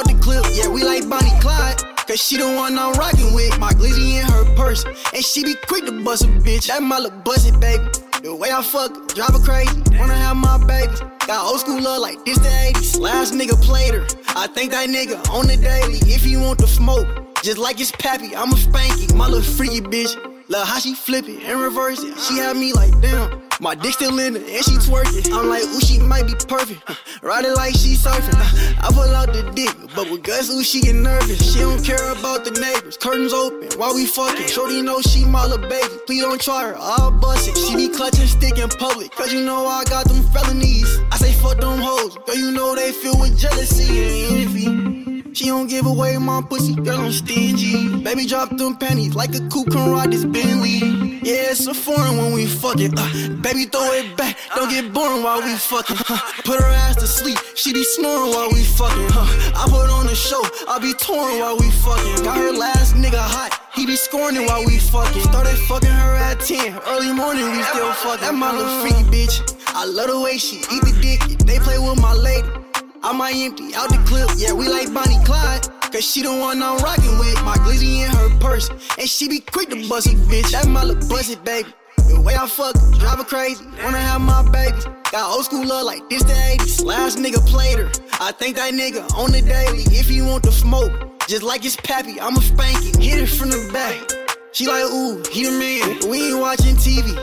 Out the clip. Yeah, we like Bonnie Clyde. Cause she the one I'm rockin' with. My glizzy in her purse. And she be quick to bust a bitch. That my little buzzy, baby. The way I fuck, drive her crazy. Wanna have my babies. Got old school love like this the 80s. Last nigga played her. I think that nigga on the daily. If you want the smoke, just like it's Pappy, I'ma spank you. My little freaky bitch. Love how she flip it and reverse it. She had me like, damn. My dick still in it and she twerking. I'm like, ooh, she might be perfect. Ride it like she surfing. I pull out the dick, but with Gus, ooh, she get nervous. She don't care about the neighbors. Curtains open while we fucking. Shorty know she my little baby. Please don't try her, I'll bust it. She be clutching stick in public, cause you know I got them felonies. I say fuck them hoes, girl, you know they filled with jealousy and envy. She don't give away my pussy, girl, I'm stingy. Baby, drop them panties like a coupe can ride this Bentley. Yeah, it's a foreign when we fucking. Uh, baby, throw it back, don't get boring while we fucking. Uh, put her ass to sleep, she be snoring while we fucking. Uh, I put on the show, I be touring while we fucking. Got her last nigga hot, he be scoring while we fucking. Started fucking her at 10, early morning we still fucking. That my little bitch. I love the way she eat the dick, they play with my lady. I might empty out the clip, yeah, we like Bonnie Clyde. Cause she the one I'm rockin' with. My glizzy in her purse. And she be quick to bust it, bitch. That my little bust it, baby. The way I fuck, drive her crazy. Wanna have my babies. Got old school love like this the 80s. Last nigga played her. I think that nigga on the daily. If you want the smoke, just like it's Pappy, I'ma spank it. Hit it from the back. She like, ooh, he the man. We ain't watching TV.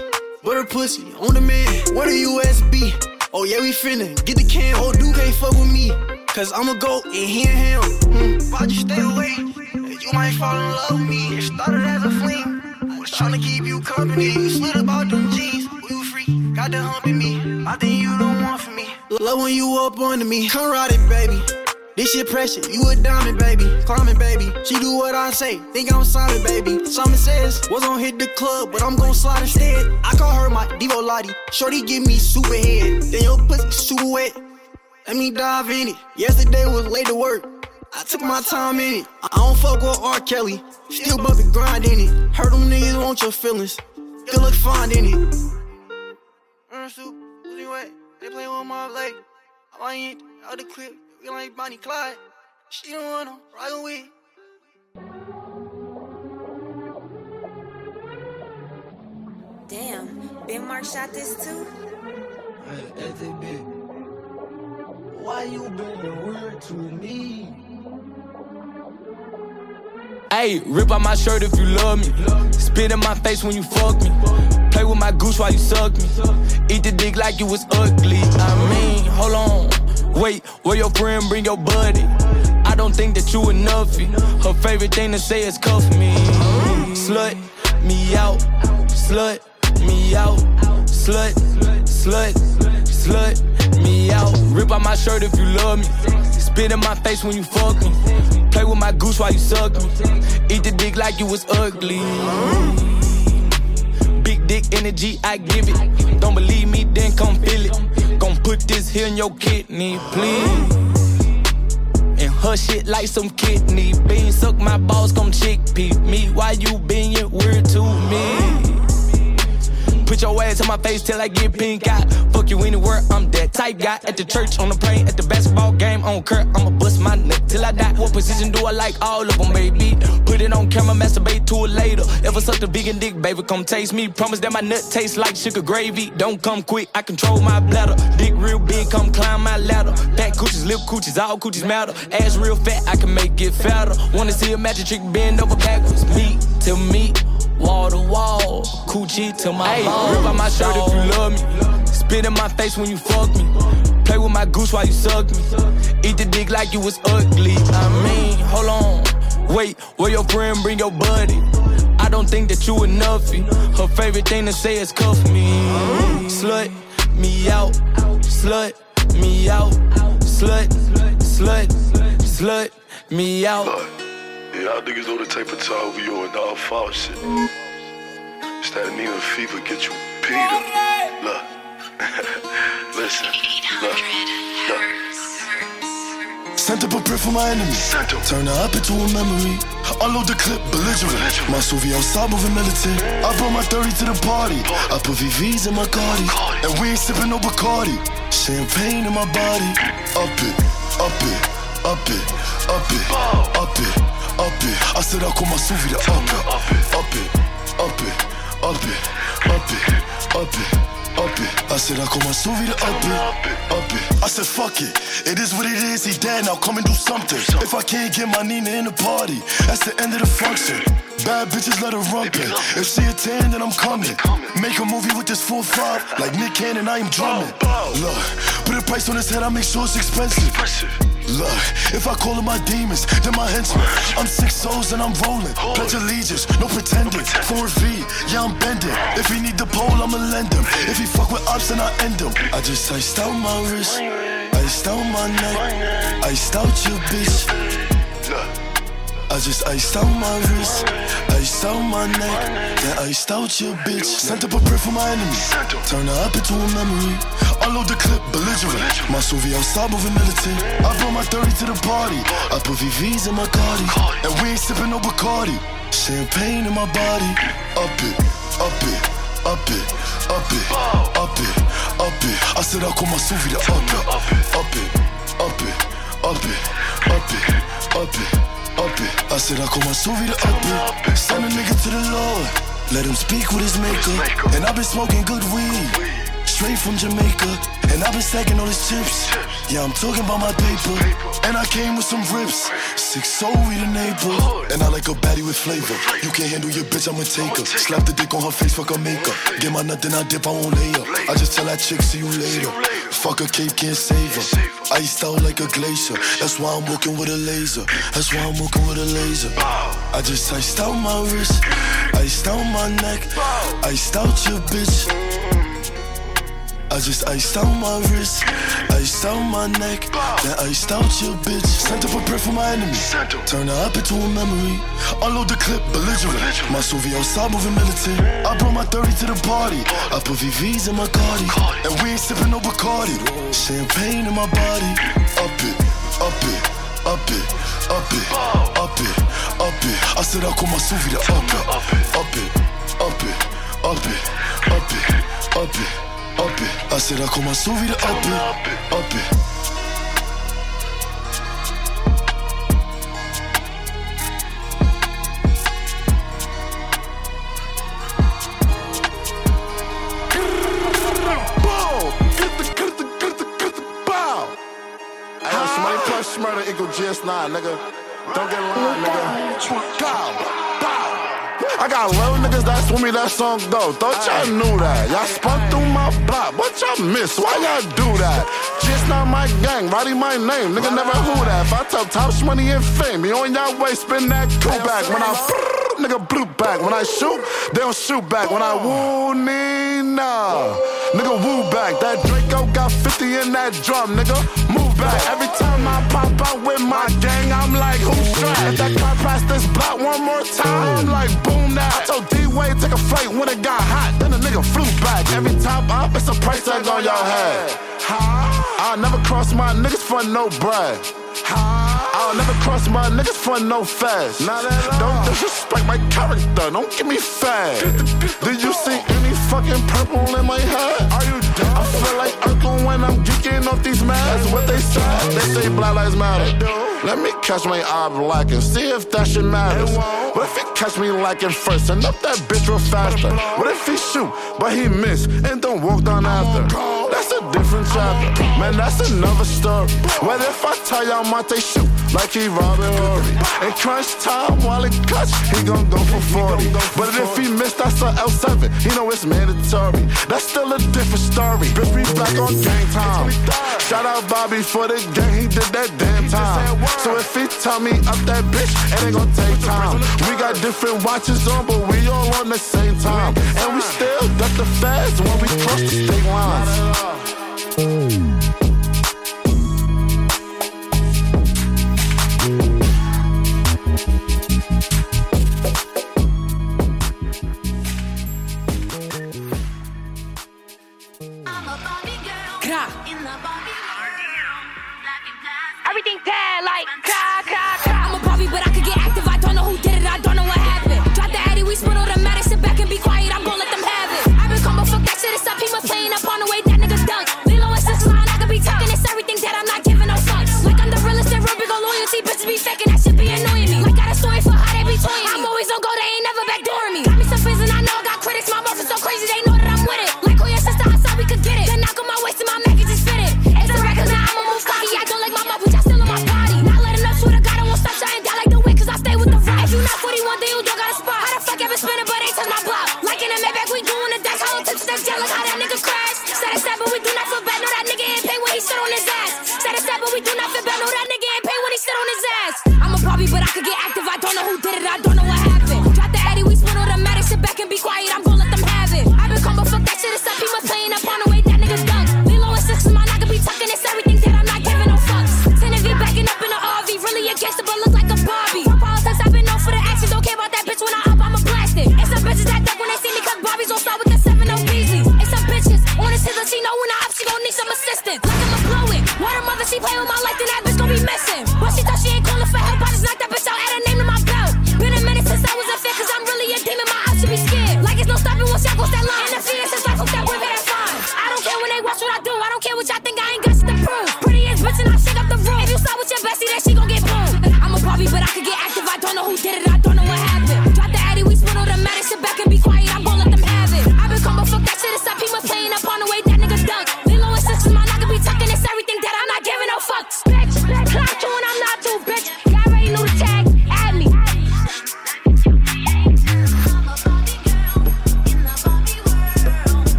But her pussy on the man. What a USB. Oh yeah, we finna get the cam. Oh, dude can't fuck with me. Cause I'ma go and and him. Hmm. Why'd you stay away? You might fall in love with me. It started as a fling. I was trying to keep you company. You slid about them jeans. We were free. Got the hump in me. I think you don't want for me. Love when you up under me. Come ride it, baby. This shit pressure, you a diamond, baby. Climbing, baby. She do what I say. Think I'm Simon, baby. Simon says, was gonna hit the club, but I'm gonna slide instead. I call her my Devo Lottie. Shorty give me super head. Then your pussy super wet. Let me dive in it. Yesterday was late to work. I took my time in it. I don't fuck with R. Kelly. Still bumping grind in it. Heard them niggas want your feelings. Still look fine in it. Pussy wet. They play with my leg. I ain't out the clip. You like Bonnie Clyde. She don't wanna ride away. Damn, Ben Mark shot this too? Hey, SAB, why you being weird to me? Hey, rip out my shirt if you love me. Spit in my face when you fuck me. Play with my goose while you suck me. Eat the dick like you was ugly. I mean, hold on. Wait, where your friend bring your buddy? I don't think that you enough. Her favorite thing to say is cuff me. Slut me out, slut me out, slut, slut, slut me out. Rip out my shirt if you love me. Spit in my face when you fuck me. Play with my goose while you suck me. Eat the dick like you was ugly. Big dick energy, I give it. Don't believe me, then come feel it. Put this here in your kidney, please. And Her shit like some kidney beans. Suck my balls, come chickpea me. Why you being weird to me? Put your ass in my face till I get pink eye. Fuck you anywhere, I'm that type guy. At the church, on the plane, at the basketball game, on Kurt, I'ma bust my neck till I die. What position do I like? All of them, baby. Put it on camera, masturbate to it later. Ever sucked a vegan dick, baby, come taste me. Promise that my nut tastes like sugar gravy. Don't come quick, I control my bladder. Dick real big, come climb my ladder. Fat coochies, lip coochies, all coochies matter. Ass real fat, I can make it fatter. Wanna see a magic trick bend over backwards? Me to me wall to wall, coochie to my hey, Rip out my shirt if you love me. Spit in my face when you fuck me. Play with my goose while you suck me. Eat the dick like you was ugly. I mean, hold on. Wait, where your friend bring your buddy? I don't think that you enoughy. Her favorite thing to say is cuff me. Slut me out. Slut me out. Slut, slut, slut me out. Yeah, y'all niggas know the type of time we on, all foul shit. It's that Nina fever get you Peter. Look. Listen. Look. Look. Sent up a prayer for my enemy. Turn her up into a memory. Unload the clip, belligerent. My Suvi outside moving militant. I brought my 30 to the party. I put VVs in my Cardi. And we ain't sipping no Bacardi. Champagne in my body. Up it, up it, up it, up it, up it. Up it up. I said I call my Suvi the up it, up it, up it, up it, up it, up it, up it, up it. I said I call my Suvi the up it, up it. I said fuck it, it is what it is. He dead now, come and do something. If I can't get my Nina in the party, that's the end of the function. Bad bitches let her rump it. If she a 10, then I'm coming. Make a movie with this 4-5, like Nick Cannon, I am drumming. Look, put a price on his head, I make sure it's expensive. Look, if I call them my demons, then my henchmen. I'm six souls and I'm rolling. Pledge allegiance, no pretending. 4V, yeah, I'm bending. If he need the pole, I'ma lend him. If he fuck with ops, then I end him. I just iced out my wrist, iced out my neck, iced out your bitch. I just iced out my wrist, iced out my neck, then iced out your bitch. Sent up a prayer for my enemy, turn her up into a memory. Unload the clip, belligerent. My Suvi outside moving militant. I brought my 30 to the party. I put VVs in my Cardi, and we ain't sipping no Bacardi. Champagne in my body, up it, up it, up it, up it, up it, up it. I said I call my the up it, up it, up it, up it, up it, up it, up it I said I call my Suvi to up it. Send a nigga to the Lord. Let him speak with his maker. And I've been smoking good weed. Straight from Jamaica. And I've been stacking all these chips. Yeah, I'm talking about my paper. And I came with some rips. Six soul, we the neighbor. And I like a baddie with flavor. You can't handle your bitch, I'ma take her. Slap the dick on her face, fuck her makeup. Get my then I dip, I won't lay up. I just tell that chick, see you later. Fuck a cape, can't save her. Iced out like a glacier. That's why I'm walking with a laser. That's why I'm walking with a laser. I just iced out my wrist. Iced out my neck. Iced out your bitch. I just iced out my wrist, iced out my neck, then iced out your bitch. Sent up a prayer for my enemy, turn her up into a memory. Unload the clip, belligerent. My Suvi outside moving militant. I brought my 30 to the party. I put VVs in my Cardi, and we ain't sipping no Bacardi. Champagne in my body, up it, up it, up it, up it, up it, up it. I said I call my Suvi the up it, up it, up it, up it, up it, up it, up it up it. I said I call my Suvi to up it, up it. Murder equal GS9, nigga. Don't get lying, nigga. Go. I got little niggas that's with me, that song though. Thought y'all knew that. Y'all spun through my block. What y'all miss? Why y'all do that? Just not my gang, writing my name. Nigga never who that. If I tell Tops money and fame, you on y'all way, spin that cool back. When I nigga blue back. When I shoot, they don't shoot back. When I woo Nina, nigga woo back. That Draco got 50 in that drum, nigga. Move back. Every time I pop out with my gang, I'm like, who's trash? If that car pass this block one more time, I'm like, boom now. I told D-Wade take a flight when it got hot. Then the nigga flew back. Every top up, it's a price tag on your head. I'll never cross my niggas for no bread. I all. Never cross my niggas front no fast. Don't disrespect my character. Don't give me fast. Did you see any fucking purple in my head? Are you? I feel like Urkel when I'm geeking off these masks. That's what they say. They say Black Lives Matter. Let me catch my eye black and see if that shit matters. What if he catch me lacking first and up that bitch real faster? What if he shoot, but he miss and don't walk down after? That's a different chapter. Man, that's another story. What if I tell y'all Monte shoot like he Robert Horry? And crunch time while it cuts, he gon' go for 40. But if he missed, that's a L7. He know it's mandatory. That's still a different story. Bitch, we back on game time. Shout out Bobby for the game, he did that damn time. So if he tell me up that bitch, it ain't gon' take time. We got different watches on, but we all on the same time. And we still got the fast when we cross the state lines. car. Everything bad like car, car, car. I'm a Barbie, but I could get.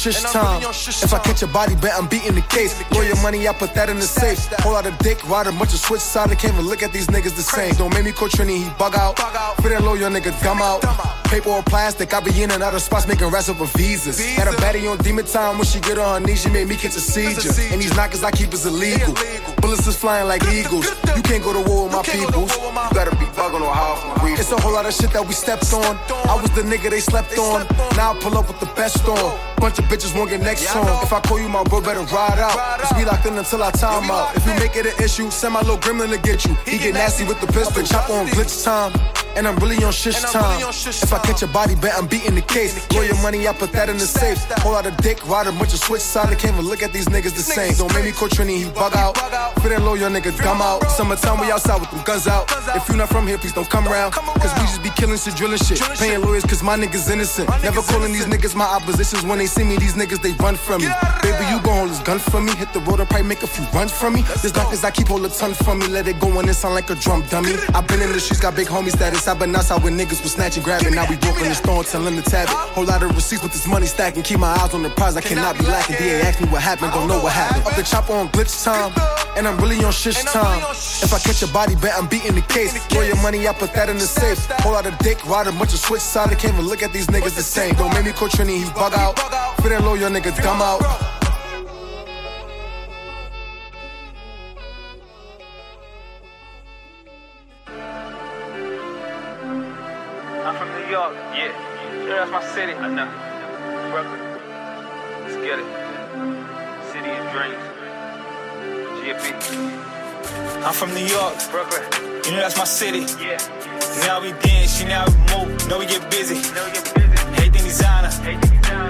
Shish time. If I catch your body bet, I'm beating the case. Roll your money, I put that in the safe. Pull out a dick, ride a bunch of switch side. I can't even look at these niggas the same. Don't make me call Trini, he bug out. For that low, your nigga gum out. Paper or plastic, I be in and out of spots making rest over visas. Had a baddie on demon time when she get on her knees, she made me catch a seizure. And these knockers I keep is illegal. Bullets is flying like eagles. You can't go to war with my peoples. You better be bugging or how It's a whole lot of shit that we stepped on. I was the nigga they slept on. Now I pull up with the best on. Bunch of bitches won't get next on. If I call you my bro, better ride out. Just be locked in until I time out. If you make it an issue, send my little gremlin to get you. He get nasty with the pistol. Chop on glitch time. And I'm really on shish time. If I catch a body bet, I'm beating the case. Roll your money, I put that in the safe. Pull out a dick, ride a bunch of switch side. I can't even look at these niggas the same. Don't make me call Trini, he bug out. Fit that low, your nigga dumb out. Summertime, we outside with them guns out. If you not from here, please don't come around. Cause we just be killing shit, drilling shit. Paying lawyers cause my niggas innocent. Never calling these niggas my oppositions. When they see me, these niggas they run from me. Baby, you gon' hold this gun from me. Hit the road and probably make a few runs from me. This knockers I keep hold a ton from me. Let it go and it sound like a drum dummy. i been in the streets, got big homies that is but not outside when niggas was snatching, grabbing. Now we broke in the store, telling the tab. Whole lot of receipts with this money stacking. Keep my eyes on the prize, I cannot be lacking. DA ask me what happened, don't know what happened. Up the chopper on glitch time, and I'm really on shish time. If I catch a body bet, I'm beating the case. Throw your money, I put that in the safe. Whole lot of dick, ride a bunch of switch side. I came and look at these niggas the same. Don't make me call Trini, he bug out. Fit in low, your niggas dumb out. That's my city. I know. Brooklyn. Let's get it. City of dreams. GFB. I'm from New York, Brooklyn. You know that's my city. Yeah. Now we dance, you now we move. Know we get busy. Know we get busy. Everything designer.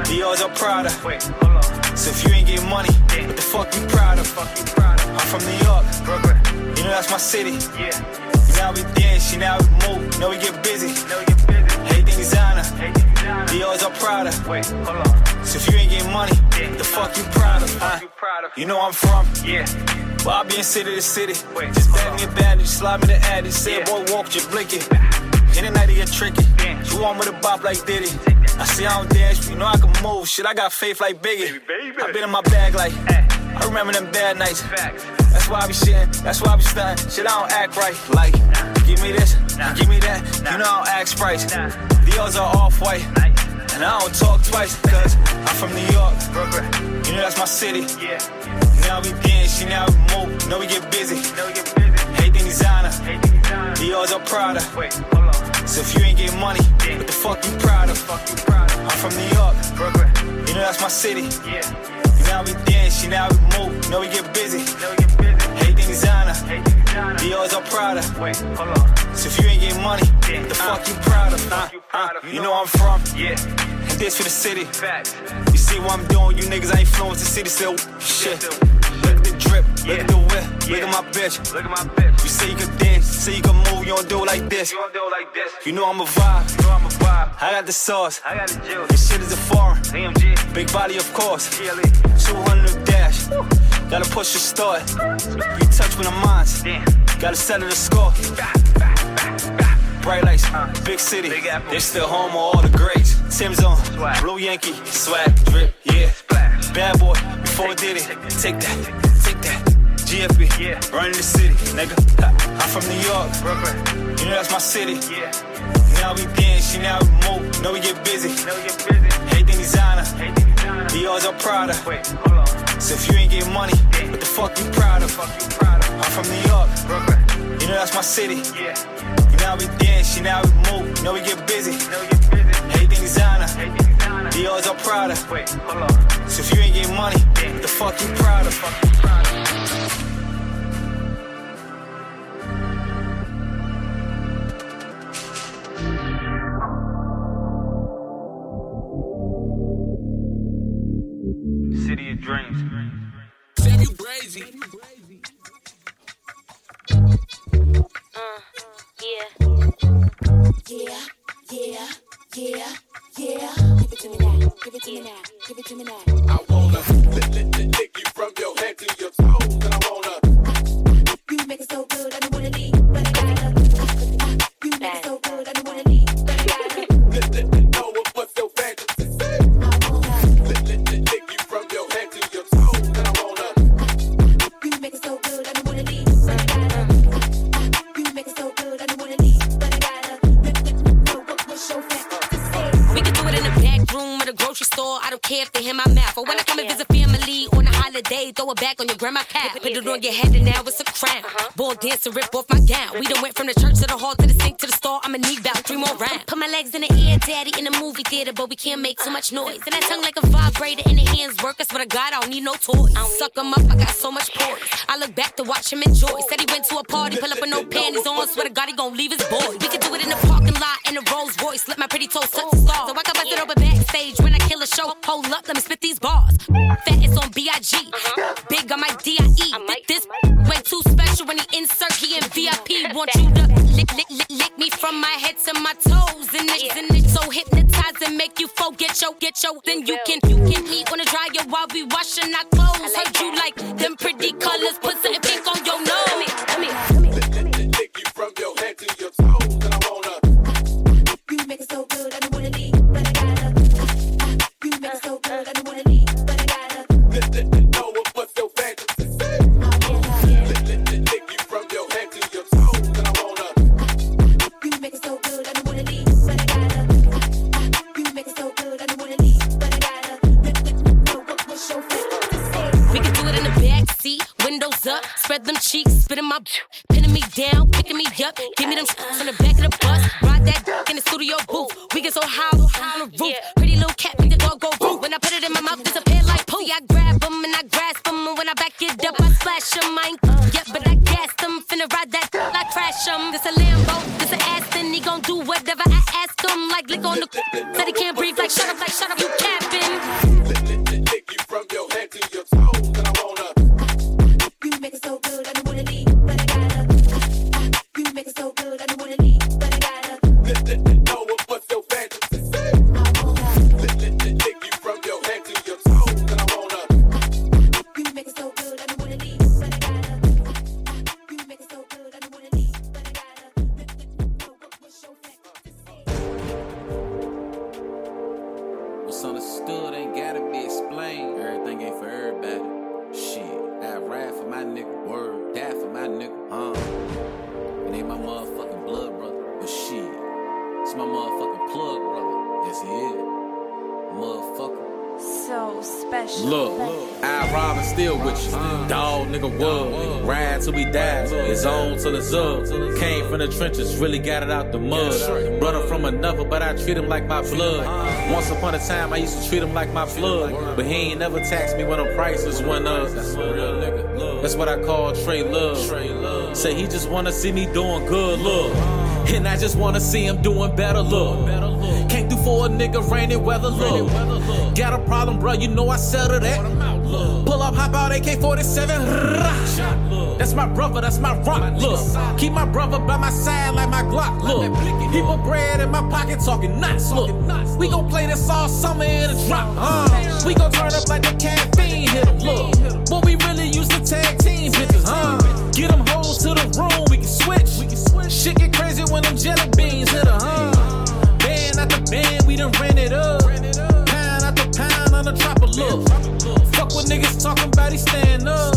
Dior's are Prada. Wait, hold on. So if you ain't getting money, what the fuck you proud of? Fuck you proud of? I'm from New York, Brooklyn. You know that's my city. Yeah. Now we dance, you now we move. Know we get busy. Know we get busy. Dior's are Prada. Wait, hold on. So if you ain't getting money, what the fuck you proud of? Huh? You know I'm from. Yeah. Well, I be in city to city. Wait, just bag me a bandage, slide me the addy. Say, boy, walk, just blink it. In the night, it get tricky. You want me to bop like Diddy? I see I don't dance, but you know I can move. Shit, I got faith like Biggie. I been in my bag like, I remember them bad nights. That's why I be shitting, that's why I be stunting. Shit, I don't act right. Like, give me this, give me that. You know I don't ask price. Dior's are off white. And I don't talk twice, cause I'm from New York. You know that's my city. Yeah. Now we dance, she now we move. Know we get busy. Everything designer. Dior's are Prada. Wait, hold on. So if you ain't getting money, what the fuck you proud of? I'm from New York. You know that's my city. Now we dance, you now we move. Know we get busy. Everything designer. Dior's are Prada. Wait, hold on. So if you ain't getting money, what the fuck you proud of? Uh, uh, you know I'm from. Yeah. This for the city. You see what I'm doing? You niggas ain't flowing the city still. Shit. Look at the drip, look at the whip, look at my bitch. Look at my bitch. You say you can dance, say you can move, you don't do it like this. You don't do it like this. You know I'm a vibe, you know I'm a vibe. I got the sauce, I got the juice. This shit is a foreign. AMG, big body of course. GLE, 200 dash. Gotta push the start. You touch with the minds. Gotta settle the score. Bright lights, big city. They still home of all the greats. Tim's on, blue Yankee, swag, drip, yeah. Bad boy, before we did it. Take that, take that. GFB, running the city, nigga. I'm from New York, Brooklyn. You know that's my city. Now we dance, she now we move. Know we get busy. Everything designer. Dior's are Prada. Wait, hold on. So if you ain't getting money, what the fuck you proud of? I'm from New York. You know that's my city. Now we dance, you now we move. Know we get busy. Everything designer. Dior's. Wait, hold on. So if you ain't getting money, what the fuck you proud of? Dreams. Damn, you crazy. Yeah, yeah, yeah, yeah. Give it to me now. Give it to me now. Give it to me now. I wanna lick, lick, lick you from your head to your toes, and I wanna. You make it so I don't care if they hear my mouth. Or when I come and visit family on a holiday, throw it back on your grandma cap. Put it on your head and now it's a crown. Ball dancer, rip off my gown. We done went from the church to the hall to the sink to the store. I'ma need about three more rounds. Put my legs in the air, daddy, in the movie theater, but we can't make too much noise. And that tongue like a vibrator in the hands work. I what I got, I don't need no toys. Suck 'em up, I got so much poise. I look back to watch him enjoy. Said he went to a party, pull up with no panties on. Swear to God, he gon' leave his boy. We can do it in the parking lot in a Rolls Royce. Let my pretty toes touch the stars. So I can bust it open backstage when I kill a show. Hold up, let me spit these bars. Fat is on uh-huh. B.I.G. Big on my D.I.E. This way too special when he insert, he in VIP. Want you to lick, lick, lick, lick me from my head to my toes. And it's, and it's so hypnotizing, make you forget your, get your. Then you can, you can eat on the dryer while we washing our clothes. Heard you like them pretty colors, put something in my pinning me down, picking me up. Give me them from the back of the bus. Ride that in the studio booth. We get so high high on the roof. Pretty little cat, make the dog go roof. When I put it in my mouth, disappear like poo. I grab them and I grasp them. And when I back it up, I splash them. I ain't yet, but I gas them. Finna ride that, I crash them. This a Lambo, this a Aston. He gon' do whatever I ask him. Like lick on the said he can't breathe. Like shut up, like got it out the mud. Brother from another, but I treat him like my blood. Once upon a time, I used to treat him like my flood. But he ain't never taxed me when the prices went up. That's a real. That's what I call Trey Love. Say he just wanna see me doing good, look. And I just wanna see him doing better, look. Can't do for a nigga rainy weather, look. Got a problem, bro, you know I settle that. Pull up, hop out, AK 47. That's my brother, that's my rock, look. Keep my brother by my side like my Glock, look. He put bread in my pocket, talking nuts, look. We gon' play this all summer in a drop, uh. uh we gon' turn up like the caffeine hit 'em, look. But we really used to tag team bitches, huh? Get them hoes to the room, we can switch. Shit get crazy when them jelly beans hit her, huh? Band after band, we done ran it up. Pound after pound on the drop of look. Fuck what niggas talking about, he stand up.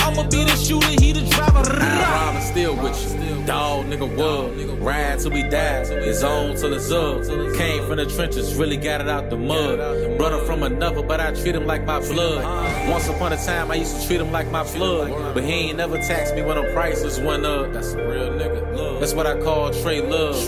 I'ma be the shooter, he the driver. I rob and steal with you. Dog, nigga, what? Ride till we die. It's on till it's up. Came from the trenches, really got it out the mud. Brother from another, but I treat him like my blood. Once upon a time, I used to treat him like my flood. But he ain't never taxed me when the prices went up. That's a real nigga. love. That's what I call Trey Love.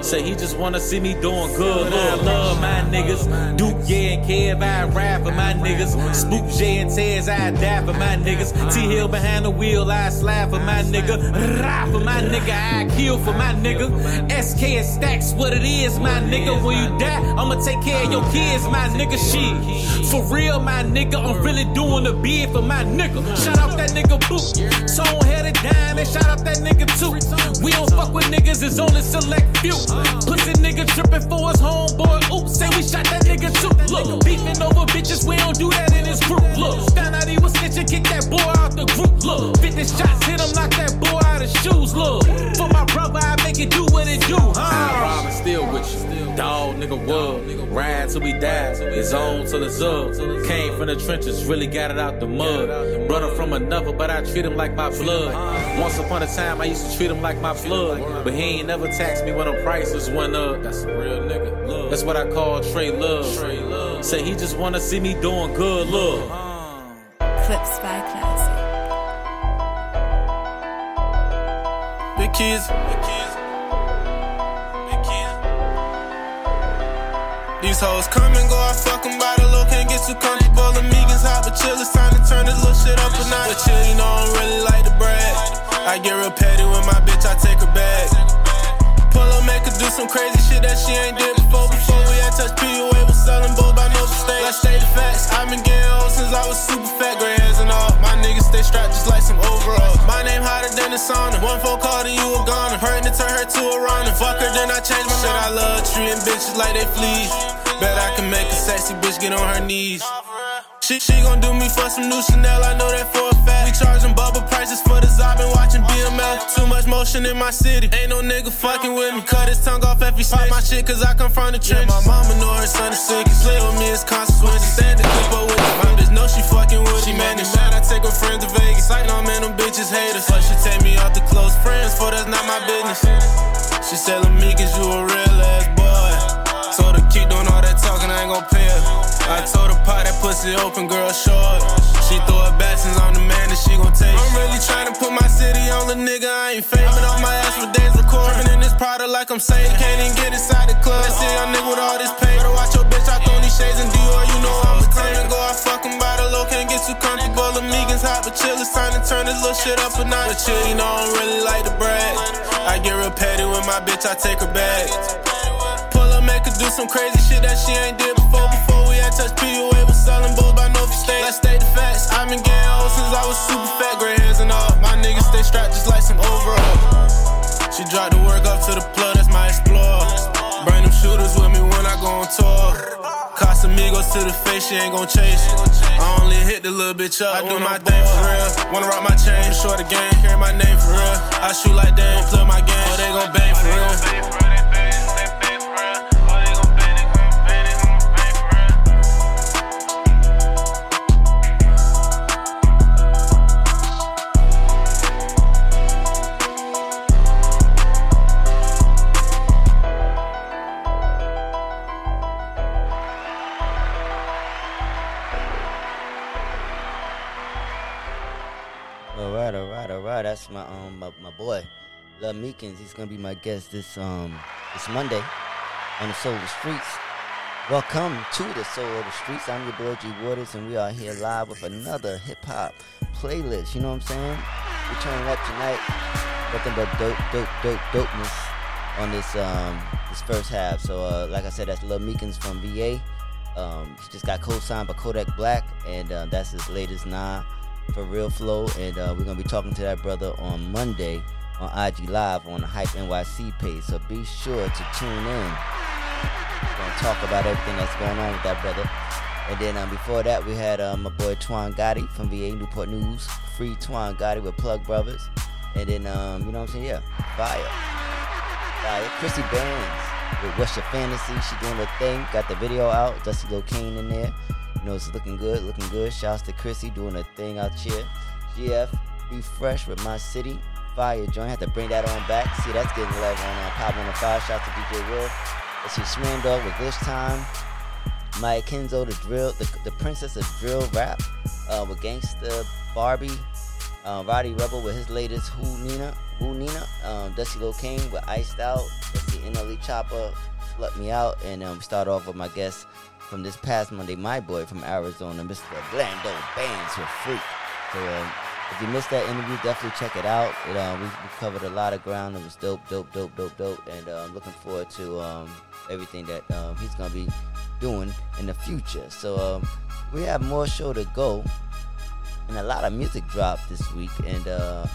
Say he just wanna see me doing good. I love my niggas. Duke, yeah, and Kev, I ride for my niggas. Spook, J, and Tez, I die for my niggas. T Hill behind the wheel, I slide for my nigga. Ride for my nigga, I kill for my nigga. SK and stacks, what it is, my nigga. When you die, I'ma take care of your kids, my nigga. Shit. For real, my nigga, I'm really doing the bid for my nigga. Shout out that nigga Boot. Tone headed down, and shout out that nigga too. We don't fuck with niggas, it's only select few. Pussy nigga tripping for his homeboy. Oops, say we shot that nigga too. Look, beefing over bitches, we don't do that in this group. Look, found out he was snitching, kick that boy out the group. Look, 50 shots, hit him, knock that boy out of shoes. Look, for my brother, I make it do what it do. Huh? I rob and steal with you. Dog, nigga, what? Ride till we die. It's on till it's up. Came from the trenches, really got it out the mud. Brother from another, but I treat him like my blood. Once upon a time, I used to treat him like my flood. But he ain't never taxed me when the prices went up. That's a real nigga. That's what I call Trey Love. Say he just wanna see me doing good, look. Clips by kids. These hoes come and go, I fuck 'em by the low, can't get too comfortable. Amigos hot, but chill, it's time to turn this little shit up a notch. But chill, you know I don't really like to brag. I get real petty with my bitch, I take her back. Do some crazy shit that she ain't did before. Before we had touch PUA, was selling both by no mistake. Let's state the facts. I've been getting old since I was super fat, gray hairs and all. My niggas stay strapped just like some overalls. My name hotter than the sauna. One phone call to you to turn her to a runner. Fuck her, then I change my shit. I love treating bitches like they fleas. Bet I can make a sexy bitch get on her knees. She, she gon' do me for some new Chanel, I know that for a fact. We charging bubble prices for the I've been watching BML. Too much motion in my city, ain't no nigga fucking with me. Cut his tongue off if he spot my shit, cause I come from the trenches. Yeah, my mama know her son is sick, he with me, it's consequences. Stand to keep up with the my bitch, know she fucking with She mad, mad, I take her friends to Vegas. Like, no man, them bitches haters. But she take me out to close friends, for that's not my business. She said, Lamicas, you a real ass boy. Told her keep doing all that talking, I ain't gon' pay her. I told her pop that pussy open, girl, short. She throw her and I'm the man that she gon' take. I'm really tryna put my city on the nigga, I ain't famous on my ass for days recording. in this product like I'm saying, can't even get inside the club. See young nigga with all this paper. Watch your bitch, I throw these shades and Dior, you know I'm a to go, I fucking by the low, can't get too comfortable. The Megan's hot, but chill, it's time to turn this little shit up a notch. But chill, you know I don't really like the brag. I get real petty with my bitch, I take her back. Pull up, make her do some crazy shit that she ain't did touch PUA, was selling bulls by no mistake. Let's stay the facts. I've been getting old since I was super fat, gray hairs and all. My niggas stay strapped just like some overall. She dropped the work up to the plug, that's my explorer. Bring them shooters with me when I go on tour. Casamigos to the face, she ain't gon' chase. I only hit the little bitch up. I do my thing for real. Wanna rock my chain, short the game, carry my name for real. I shoot like they ain't play my game, oh, they gon' bang for real. My um my, my boy, Love Meekins. He's gonna be my guest this um this Monday on the Soul of the Streets. Welcome to the Soul of the Streets. I'm your boy G Waters, and we are here live with another hip hop playlist. You know what I'm saying? We're turning up tonight. Nothing but dope, dope, dope, dopeness on this um this first half. So uh, like I said, that's Love Meekins from VA. Um, he just got co-signed by Kodak Black, and uh, that's his latest Nah for Real Flow. And uh, we're gonna be talking to that brother on Monday on IG Live on the Hype NYC page. So be sure to tune in. We're gonna talk about everything that's going on with that brother. And then um, before that, we had um, my boy Twan Gotti from VA Newport News. Free Twan Gotti with Plug Brothers. And then, um, you know what I'm saying? Yeah, fire. Fire. Chrissy Bands with What's Your Fantasy. She doing her thing. Got the video out. Dusty Lil Kane in there. You know, it's looking good, looking good. Shouts to Chrissy doing her thing out here. GF, Be Fresh with My City. Fire joint. Had to bring that on back. See, that's getting love on uh, Pop on the Fire. Shouts to DJ Will. Let's see, Smandog with Glitch Time. Maya Kenzo, the drill, the, the princess of drill rap, uh, with Gangsta Barbie, uh, Roddy Rebel with his latest Who Nina, Who Nina, um, Dusty Lil Kane with Iced Out, let's see, NLE Choppa, Slut Me Out, and um, start off with my guest from this past Monday, my boy from Arizona, Mr. Blando Bands your Freak. So um, if you missed that interview, definitely check it out. It, uh, we, we covered a lot of ground. It was dope, dope, dope, dope, dope, and uh, I'm looking forward to um, everything that um, he's gonna be doing in the future. So um, we have more show to go, and a lot of music dropped this week, and uh,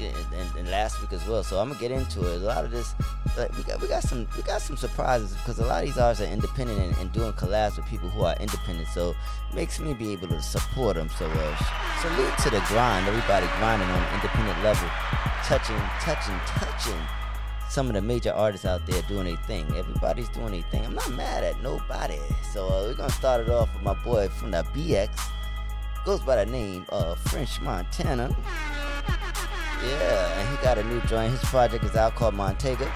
and, and, last week as well. So I'm gonna get into it. A lot of this, like, we got we got some we got some surprises because a lot of these artists are independent and, and doing collabs with people who are independent. So makes me be able to support them. So uh, salute to the grind. Everybody grinding on an independent level, touching, touching, touching some of the major artists out there doing a thing. Everybody's doing a thing. I'm not mad at nobody. So uh, we're gonna start it off with my boy from the BX. Goes by the name of French Montana. Yeah, and he got a new joint. His project is out called Montega.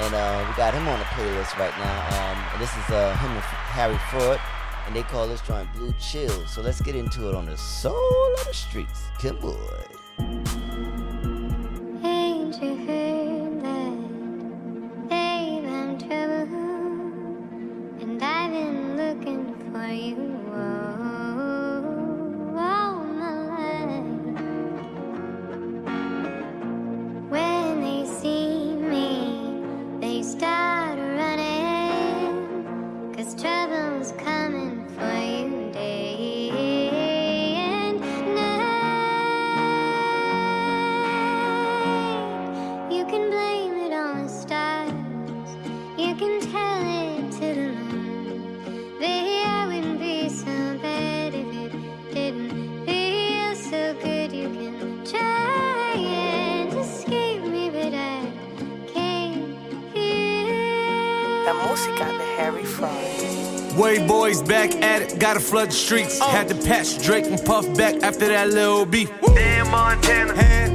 And uh, we got him on the playlist right now. Um, this is uh, him and Harry Fraud. And they call this joint Blue Chill. So let's get into it on the soul of the streets. Come boy. Looking for you Way boys back at it, gotta flood the streets. Oh. Had to patch Drake and Puff back after that little beef. Damn Montana,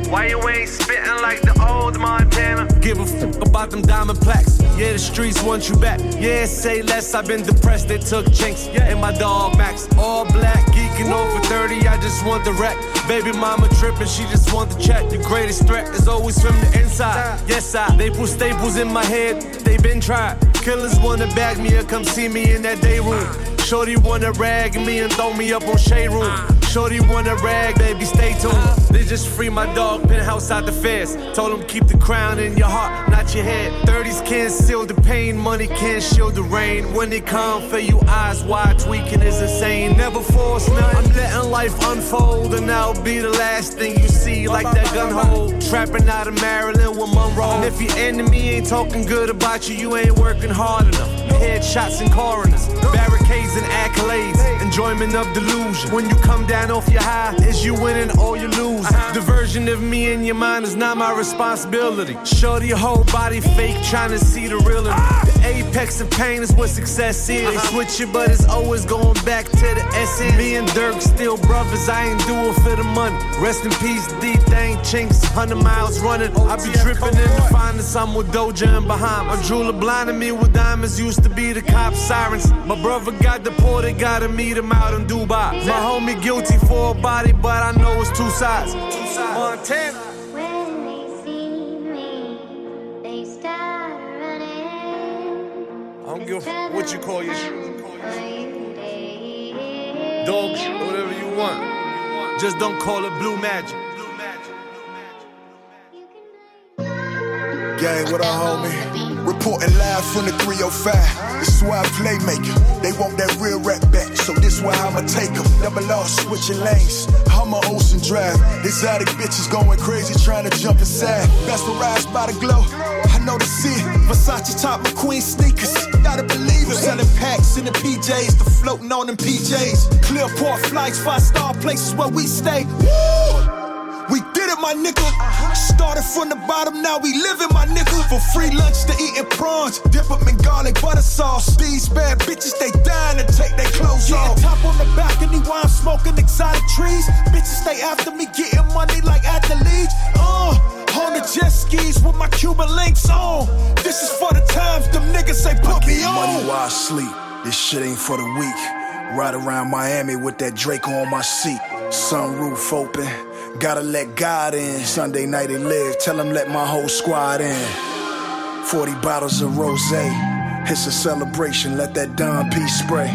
why you ain't spitting like the old Montana? Give a fuck about them diamond plaques. Yeah, the streets want you back. Yeah, say less. I've been depressed. They took. Yeah, and my dog Max. All black, geeking over 30. I just want the wreck. Baby mama tripping. She just want the check. The greatest threat is always from the inside. Yes, I. They put staples in my head. They been tried. Killers wanna bag me or come see me in that day room. Shorty wanna rag me and throw me up on shade room. Shorty wanna rag, baby, stay tuned. They just free my dog, penthouse out the fence. Told him keep the crown in your heart, not your head. 30s can't seal the pain, money can't shield the rain. When they come for you, eyes wide, tweaking is insane. Never force nothing. I'm letting life unfold, and that'll be the last thing you see, like that gun hole. Trapping out of Maryland with Monroe. And if your enemy ain't talking good about you, you ain't working hard enough. Headshots and coroners, barricades and accolades, enjoyment of delusion. When you come down off your high, is you winning or you lose. The version of me in your mind is not my responsibility. Shorty, your whole body fake, trying to see the real in me. The apex of pain is what success is. They switch it, but it's always going back to the essence. Me and Dirk still brothers, I ain't do it for the money. Rest in peace, D thing Chinx, 100 miles running. I be dripping in the finest, I'm with Doja and Bahamas. A jeweler blinding me with diamonds, used to be the cop sirens. My brother got deported, gotta meet him out in Dubai. My homie guilty for a body, but I know it's two sides. Montana. When they see me, they start running. I don't give a f- what you call your shoes. Dog whatever you want. Just don't call it blue magic. Gang, what a homie? Reporting live from the 305. This is why I playmaker. They want that real rap back, so this why I'ma take take 'em. Double off, switching lanes. I'm a Ocean Drive. Exotic bitches going crazy trying to jump inside. Mesmerized by the glow. I know the see Versace top McQueen sneakers. Gotta believe it. Selling packs in the PJs, the floating on them PJs. Clearport flights, five star places where we stay. Woo! Did it, my nigga. Started from the bottom, now we living, my nigga. For free lunch they eating prawns, dip 'em in garlic butter sauce. These bad bitches, they dying to take their clothes Yeah, off. top on the balcony while I'm smoking exotic trees. Bitches stay after me, getting money like athletes. Uh, on the jet skis with my Cuban links on. This is for the times them niggas say put me on. Money while I sleep. This shit ain't for the weak. Ride around Miami with that Drake on my seat. Sunroof open. Gotta let God in. Sunday night they live. Tell them let my whole squad in. 40 bottles of rose. It's a celebration. Let that Don P spray.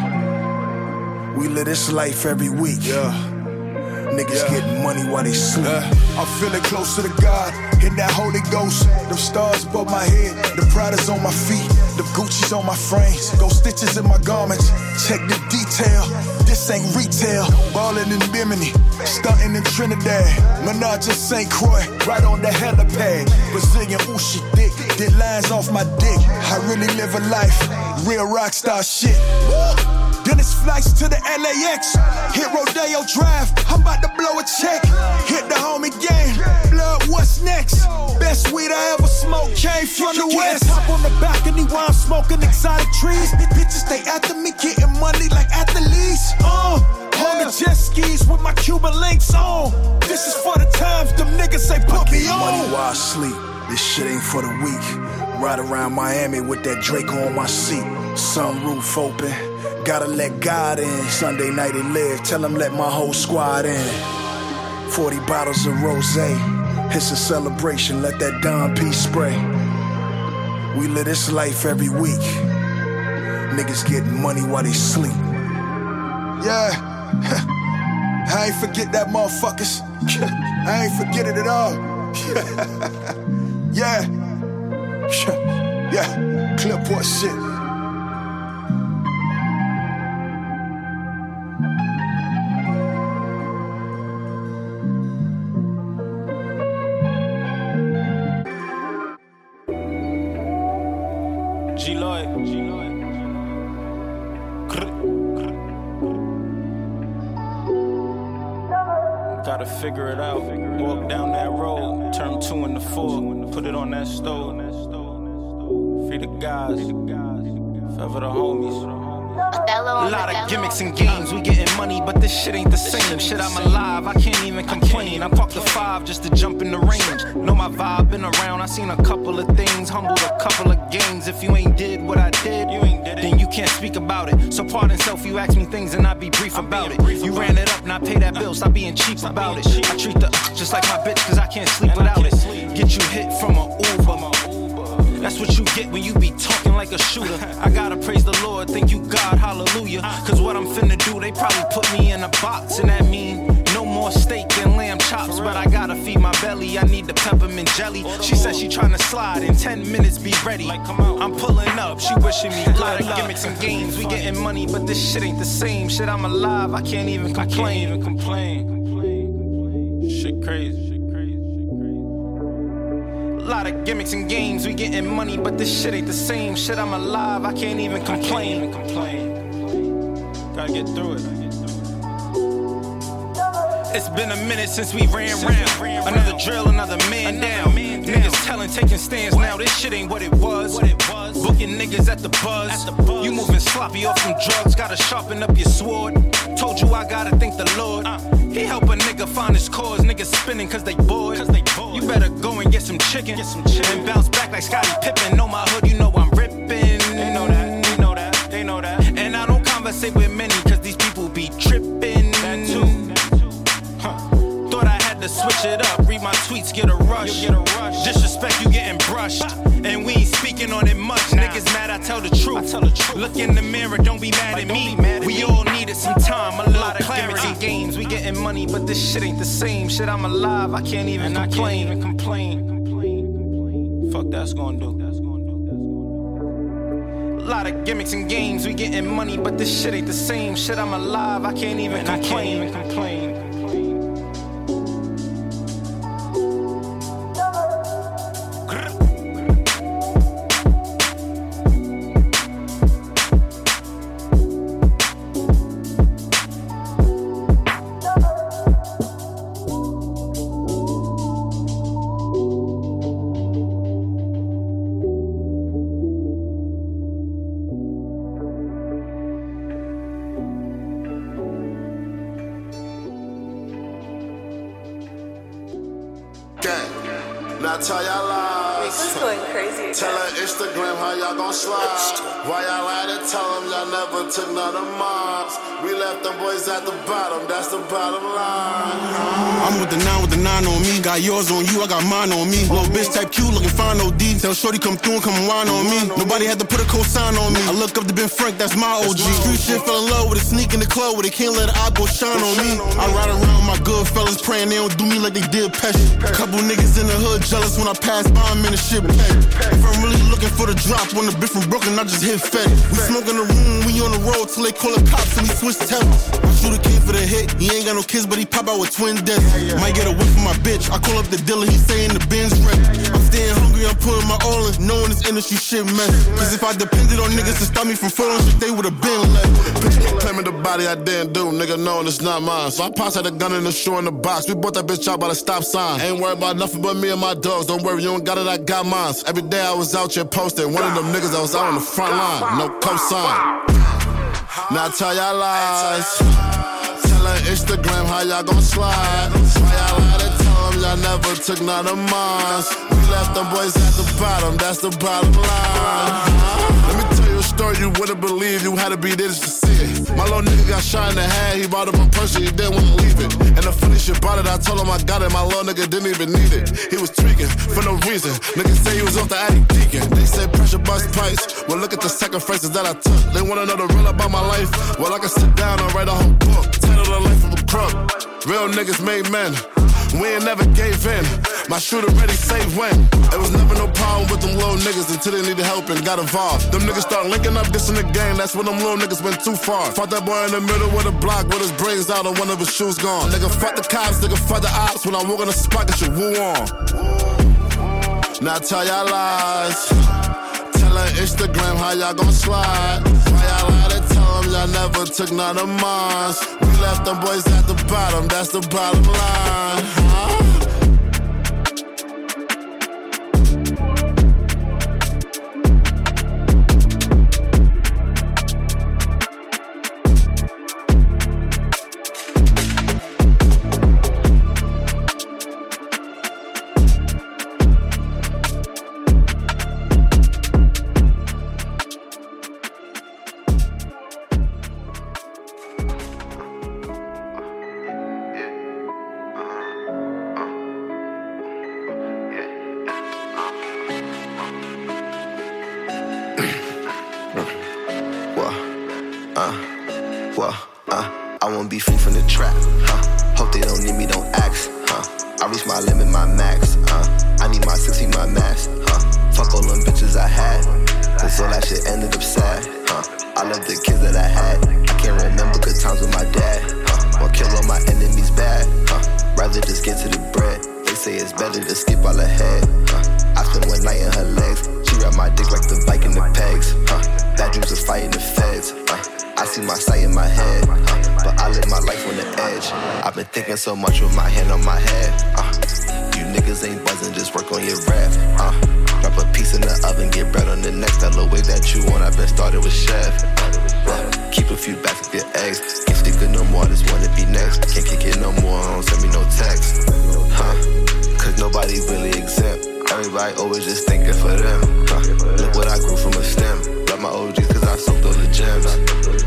We live this life every week. Yeah. Niggas getting money while they sleep. I'm feeling closer to God in that Holy Ghost. Them stars above my head, the pride is on my feet, the Gucci's on my frames, those stitches in my garments. Check the detail. This ain't retail. Ballin' in Bimini, stunting in Trinidad. Menage in St. Croix, right on the helipad. Brazilian Ushi dick, did lines off my dick. I really live a life, real rock star shit. Then it's flights to the LAX. Hit Rodeo Drive. I'm about to blow a check. Hit the homie game. Blood, what's next? Best weed I ever smoked came from the west. top on the balcony while I'm smoking exotic trees. Bitches stay after me, getting money like athletes. Uh, on the jet skis with my Cuban links on. This is for the times them niggas say put me on. Money while I sleep. This shit ain't for the weak. Ride around Miami with that Drake on my seat. Sunroof open. Gotta let God in. Sunday night they live. Tell them let my whole squad in. 40 bottles of rose. It's a celebration. Let that Don P spray. We live this life every week. Niggas getting money while they sleep. Yeah. I ain't forget that motherfuckers. I ain't forget it at all. yeah. Yeah. Clipboard shit. That stove. Free the guys, forever the homies. Othello A lot of gimmicks and games, we getting money, but this shit ain't the same. Shit, I'm alive, I can't even complain. I parked the five just to jump in the range. Know my vibe, been around, I seen a couple of things, humbled a couple of games. If you ain't did what I did, you ain't did it. then you can't speak about it. So pardon self, you ask me things and I be brief about it. You ran it up, now pay that bill, stop being cheap about it. I treat the just like my bitch, cause I can't sleep without it. Get you hit from a Uber. That's what you get when you be talking like a shooter. I gotta praise the Lord, thank you God, hallelujah. Cause what I'm finna do, they probably put me in a box, and that mean no more steak and lamb chops. But I gotta feed my belly, I need the peppermint jelly. She said she tryna slide in 10 minutes, be ready. I'm pulling up, she wishing me good luck. Gimmicks and games, we getting money, but this shit ain't the same. Shit, I'm alive, I can't even complain. even complain. Shit crazy. A lot of gimmicks and games, we getting money, but this shit ain't the same. Shit, I'm alive, I can't even complain. Gotta get through it. It's been a minute since we ran round. Another drill, another man down. Niggas telling, taking stands now. This shit ain't what it was. Booking niggas at the buzz. You moving sloppy off some drugs. Gotta sharpen up your sword. Told you I gotta thank the Lord. He help a nigga find his cause. Niggas spinning cause they bored. You better go and get some chicken. get some And bounce back like Scottie Pippen. Know my hood, you know I'm ripping. They know that, they know that, they know that. And I don't conversate with many had to switch it up. Read my tweets, get a rush. Disrespect, you getting brushed. And we ain't speaking on it much. Niggas mad, I tell the truth. Look in the mirror, don't be mad at me. we all needed some time, a lot of clarity. and games, we getting money, but this shit ain't the same. Shit, I'm alive, I can't even complain. I can't even complain. complain. Fuck that's gonna do. A lot of gimmicks and games, we getting money, but this shit ain't the same. Shit, I'm alive, I can't even complain. I can't even complain. Now tell y'all lies. This is going crazy. Tell her Instagram how y'all gon' slide. Why y'all to tell them y'all never took none of mine. We left them boys at the bottom, that's the bottom line. I'm with the nine with the nine on me. Got yours on you, I got mine on me. Little bitch type Q looking fine OD. Tell Shorty come through and come and whine on me. Nobody had to put a cosign on me. I look up to Ben Frank, that's my OG. Street shit fell in love with a sneak in the club where they can't let an eye go shine on me. I ride around with my good fellas praying they don't do me like they did Pesci. Couple niggas in the hood jealous when I pass by them in the shit. If I'm really looking for the drop when the bitch from Brooklyn, I just hit Fetty. We smoke in the room, we on the road till they call the cops and we switch tempers. shoot a kid for the hit, he ain't got no kids, but he pop out with twin deaths. Might get a whip for my bitch. I call up the dealer, he saying the bin's ready. I'm staying hungry, I'm putting my all in, knowing this industry shit mess. Cause if I depended on niggas to stop me from falling shit, they would've been left. Claiming the body I didn't do, nigga knowing it's not mine. So I pops had a gun in the shoe in the box. We bought that bitch out by the stop sign. Ain't worried about nothing but me and my dogs. Don't worry, you don't got it, I got mine. Every day I was out here posting. One of them niggas I was out on the front line. No cosign. Now tell y'all lies. Tell her Instagram how y'all gon' slide. Why y'all lie to tell them y'all never took none of mine. We left them boys at the bottom, that's the bottom line. Let me story you wouldn't believe. You had to be there to see it. My little nigga got shot in the head. He bought up a purse, he didn't wanna leave it. And the funny shit about it, I told him I got it. My little nigga didn't even need it. He was tweaking for no reason. Niggas say he was off the attic deacon. They say pressure bust pipes. Well, look at the sacrifices that I took. They wanna know the real about my life. Well, I can sit down and write a whole book. Title the life of a crook. Real niggas made men. We ain't never gave in. My shooter ready, save when. There was never no problem little niggas until they needed help and got involved. Them niggas start linking up, this in the game. That's when them little niggas went too far. Fought that boy in the middle with a block with his brains out and one of his shoes gone. Nigga, fuck the cops, nigga, fuck the ops. When I walk in the spot, get your woo on. Now tell y'all lies. Tell her Instagram how y'all gon' slide. Why y'all lie to tell them y'all never took none of mine. We left them boys at the bottom, that's the bottom line. Huh? It no more, just wanna be next. Can't kick it no more, don't send me no text. Huh? Cause nobody really exempt. Everybody always just thinking for them. Huh? Look what I grew from a stem. Love my OGs cause I soaked all the gems.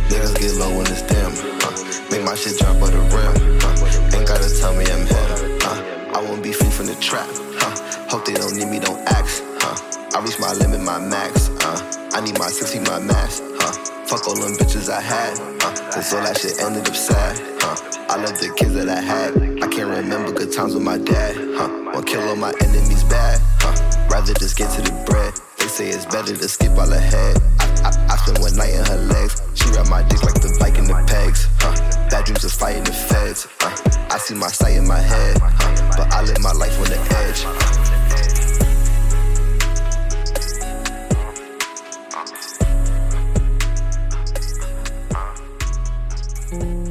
Niggas get low when it's dim. Huh? Make my shit drop on the rim. Huh? Ain't gotta tell me I'm him. Huh? I wanna be free from the trap. Huh? Hope they don't need me, don't ask. Huh? I reach my limit, my max. Uh, I need my 60, my max. Huh? Fuck all them bitches I had. Uh, Cause all that shit ended up sad. Huh? I love the kids that I had. I can't remember good times with my dad. Huh? Wanna kill all my enemies bad. Huh? Rather just get to the bread. They say it's better to skip all ahead. I, I, I spent one night in her legs. She wrap my dick like the bike in the pegs. Huh? Bad dreams of fighting the feds. Uh, I see my sight in my head. Huh? But I live my life on the edge. We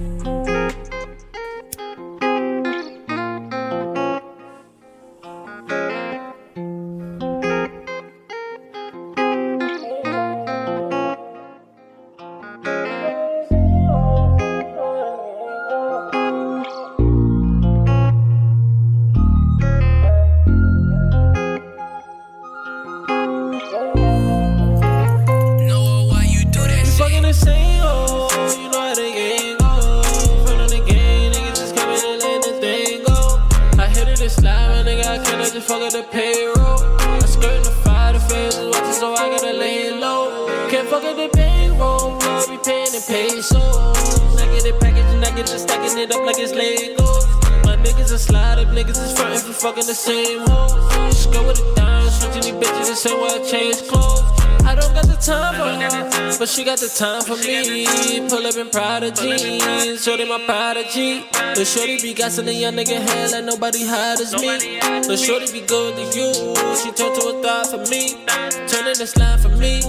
same way I change clothes. I don't got the time for her, but she got the time for me. Pull up in Prada jeans, shorty my prodigy. But shorty be gassing a young nigga head like nobody hot as me. But shorty be good to you, she turned to a thought for me. Turning this line for me,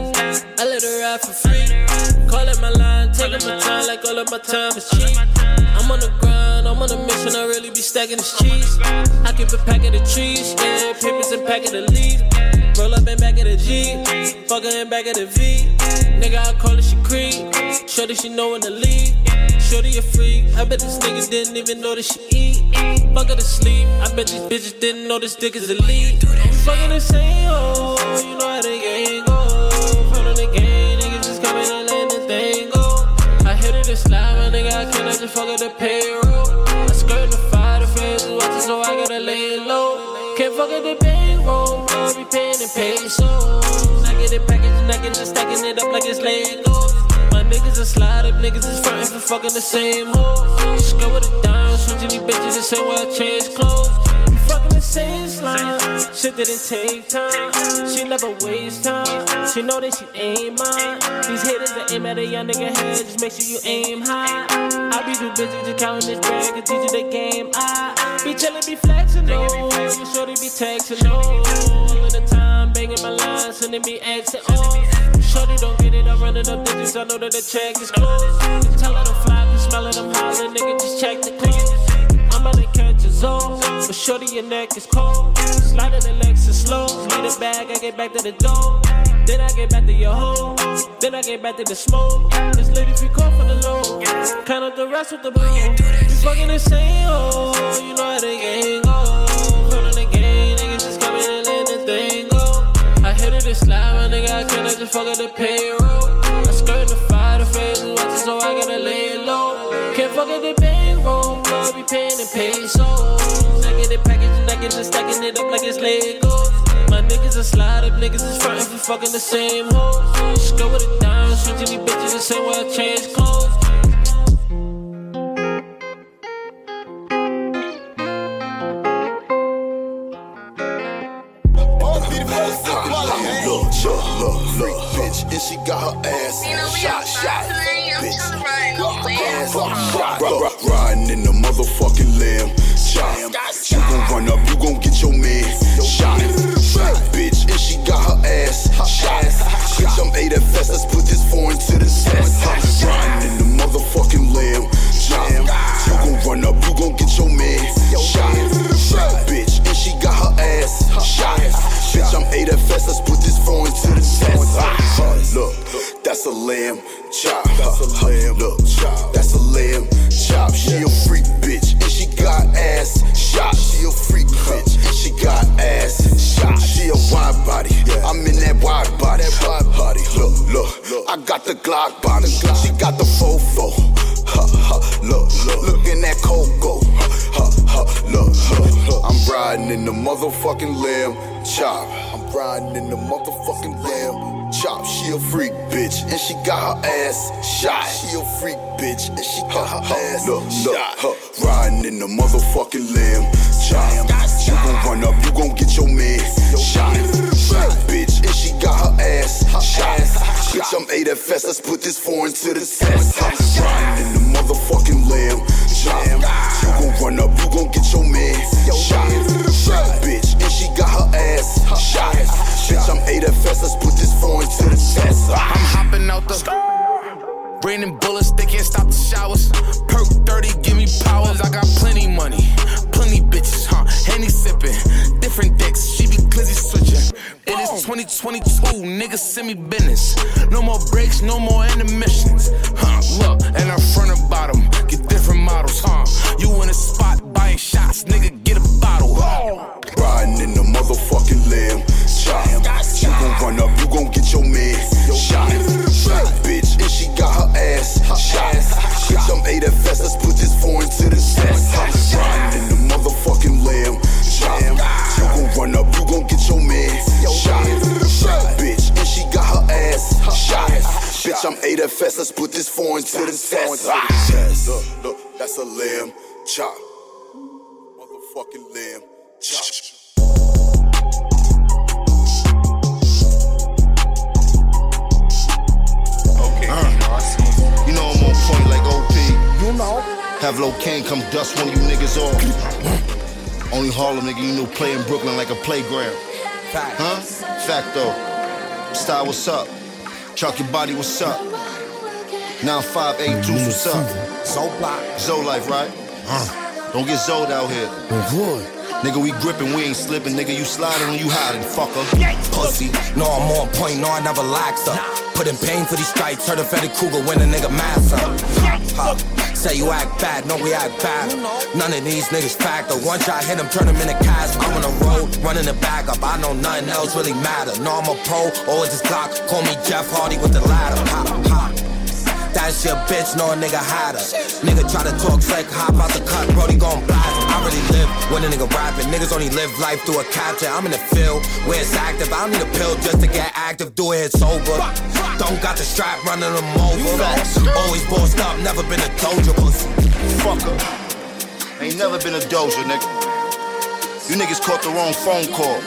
I let her ride for free. Call it my line, taking my time like all of my time is cheap. I'm on the grind, I'm on a mission, I really be stacking this cheese. I keep a pack of the trees, yeah, papers and pack of the leaf. Roll up and back of the G, fuck her in back of the V. Nigga, I call it she creep. Shorty, she know when to leave. A freak. I bet this nigga didn't even know that she eat. Fuck her to sleep. I bet these bitches didn't know this dick is elite. We fucking the same hole, you know how the game go. Front of the game, niggas just coming and letting the thing go. I hit it and slide, my nigga, I cannot just fuck up the payroll. I skirt the fire, the fans is watching, so I gotta lay low. Can't fuck up the payroll, pesos. I get it packaged and I get just stacking it up like it's Legos. My niggas are slide up, niggas is frontin' for fucking the same hoes. Just with it down, switching these bitches the same way I change clothes. Fucking the same slime, shit didn't take time. She never waste time, she know that she ain't mine. These haters that aim at a young nigga head, just make sure you aim high. I be too busy just counting this bread, and teach you the game. I be chillin', be flexin', no. You sure be texting, no. All of the time, banging my lines, sending me X and. Shorty don't get it, I'm running up digits, I know that the check is closed. Tell her to fly, can smell it, I'm hollering, nigga, just check the clothes. I'm about to catch a zone, but shorty, your neck is cold. Sliding the Lexus slow, need a bag, I get back to the door. Then I get back to your home, then I get back to the smoke. This lady free call for the low, count up the rest with the blue. You fucking insane, oh, you know how the game slide, my nigga, I cannot just fuck up the payroll. I skirt the fire, the fans is watching, so I gotta lay it low. Can't fuck up the payroll, I'll be paying the pesos. I get it packaged I get just stacking it up like it's Legos. My niggas are slide niggas is frontin' for fucking the same hoes. Go with it down, switching these bitches the same way I change clothes. Bitch, and she got her ass shot, shot, bitch. Ass shot, Ri- ri- riding in the motherfucking lamb, chop. You gon' run up, you gon' get your man shot, shot. bitch, and she got her ass shot. Bitch, I'm eight at let's put this foreign to the test. Riding in the motherfucking lamb, chop. You gon' run up, you gon' get your man shot, shot. bitch, and she got her ass shot. Bitch, I'm eight at let's put this foreign to the test. Look, that's a lamb chop. That's a lamb. Look, that's a lamb chop. She a freak bitch, and she got ass shot. She a freak bitch, and she got ass shot. She a wide body. I'm in that wide body. That wide body. Look, look, I got the Glock body. She got the fofo. Ha, ha, look, look, look in that Coco. Ha, ha, look, look. I'm riding in the motherfucking lamb chop. I'm riding in the motherfucking lamb chop. She a freak bitch, and she got her ass shot. She a freak bitch, and she got her ass look, shot. Look, riding in the motherfucking lamb chop. You gon' run up, you gon' get your man shot. Bitch, and she got her ass shot. Bitch, I'm fest, let's put this foreign to the. Me business. No more breaks, no more Harlem nigga you know play in Brooklyn like a playground. Fact. Huh? Facto. Style, what's up? Chuck your body, what's up? 9582, what's up? Zo Block. Zo Life, right? Huh. Don't get Zoed out here. Good. Nigga, we gripping, we ain't slipping. Nigga, you sliding when you hiding, fucker. Pussy, no, I'm on point, no, I never laxed up. Put in pain for these stripes, heard of Freddy Krueger when a nigga mass up. Huh. Say you act bad, no, we act bad. None of these niggas factor. Once I hit them, turn them into cash. I'm on the road, running the bag up. I know nothing else really matter. No, I'm a pro, always this Glock. Call me Jeff Hardy with the ladder. Pop, pop. That's your bitch, no a nigga had her. Nigga try to talk slick, hop out the cut, Brody gon' blast. I really live when a nigga rapping. Niggas only live life through a capture. I'm in the field where it's active. I don't need a pill just to get active. Do it, it's over. Don't got the strap running them over. Always bossed up, never been a doja pussy. Fucker. Ain't never been a doja, nigga. You niggas caught the wrong phone call.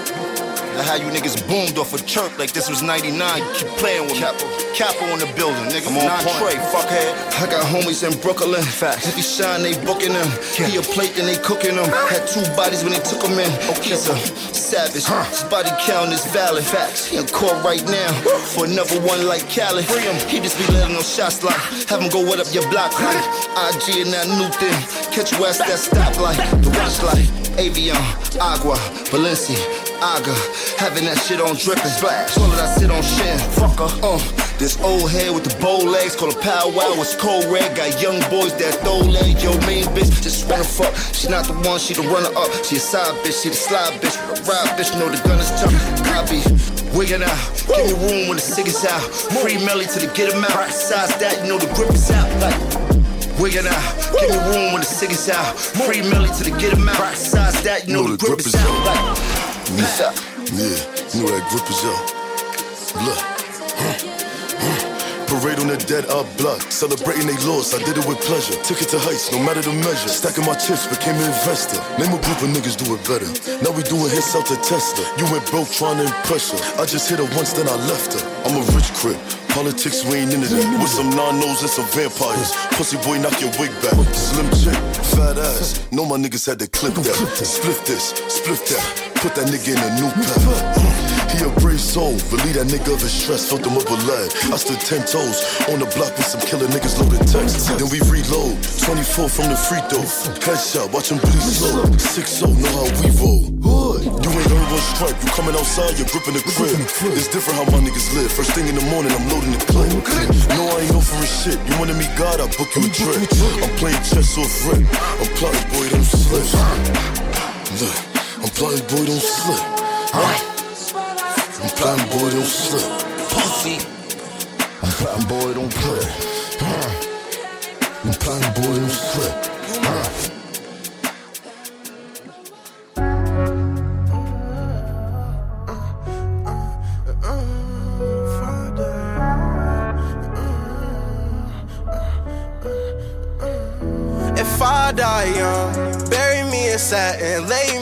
Had you niggas boomed off a chirp like this was 99. You keep playing with Capo. Capo in the building, nigga. I'm on Not point. Trey, fuckhead. I got homies in Brooklyn. Facts. If he shine, they booking him. He a plate, then they cooking him. Had two bodies when they took him in. He's a savage. His body count is valid. Facts. He in court right now for another one like Cali. Free him. He just be letting no shots like. Have him go what up your block like. IG and that new thing. Catch you at that stoplight. The watch light. Avion, Agua, Valencia, Aga. Having that shit on dripping. Splash. Told her I sit on shin. Fucker. Uh. This old head with the bow legs called a powwow. It's cold red. Got young boys that throw leg. Yo, main bitch just wanna fuck. She not the one, she the runner up. She a side bitch, she the slide bitch. A ride bitch, know the gun is tough. I be wigging out. Give me room when the cig is out. Free Melly to the get him out. Besides that, you know the grip is out. Like, Wiggin' out, give me room when the is out. Free Melly to the get him out. Besides that, you know the grip is out. Like, Lisa. Yeah, you know that grip is up. Look. Parade on the dead up blood. Celebrating they loss, I did it with pleasure. Took it to heights, no matter the measure. Stacking my chips, became an investor. Name a group of niggas do it better. Now we doing hits out to Tesla. You went broke trying to impress her. I just hit her once, then I left her. I'm a rich crip. Politics, we ain't into that. With some non-nos and some vampires. Pussy boy, knock your wig back. Slim chick, fat ass. Know my niggas had to clip that. Split this, split that. Put that nigga in a new pack. He a brave soul, relieve that nigga of his stress, filled him up with lead. I stood ten toes on the block with some killer niggas loaded text. Then we reload, 24 from the free throw. Headshot, watch him bleed slow. 6 know how we roll. You ain't earned one strike, you coming outside, you're gripping the crib. It's different how my niggas live. First thing in the morning, I'm loading the clip. No, I ain't offering shit. You wanna meet God, I book you a trip. I'm playing chess off rip. I'm plotting, boy, don't slip. Look, I'm plotting, boy, don't slip. I'm plotting, boy, don't slip. Pussy. I'm plotting, boy, don't play. I'm plotting, boy, don't slip. If I die young, bury me in satin, lay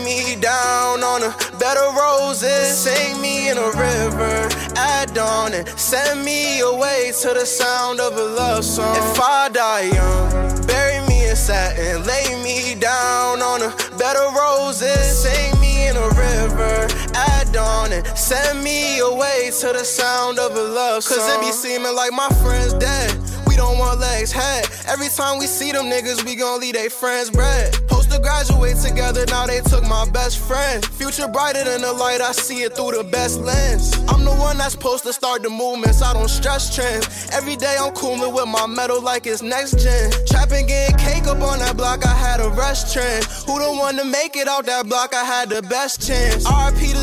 of roses, sing me in a river at dawn, and send me away to the sound of a love song. If I die young, bury me in satin, lay me down on a bed of roses, sing me in a river at dawn, and send me away to the sound of a love song. Cause it be seeming like my friend's dead. We don't want legs head. Every time we see them niggas, we gon' leave they friends bread. To graduate together, now they took my best friend. Future brighter than the light, I see it through the best lens. I'm the one that's supposed to start the movements, I don't stress trends. Every day I'm cooling with my metal like it's next gen. Trapping, getting cake up on that block, I had a rush trend. Who the one to make it out that block, I had the best chance. RP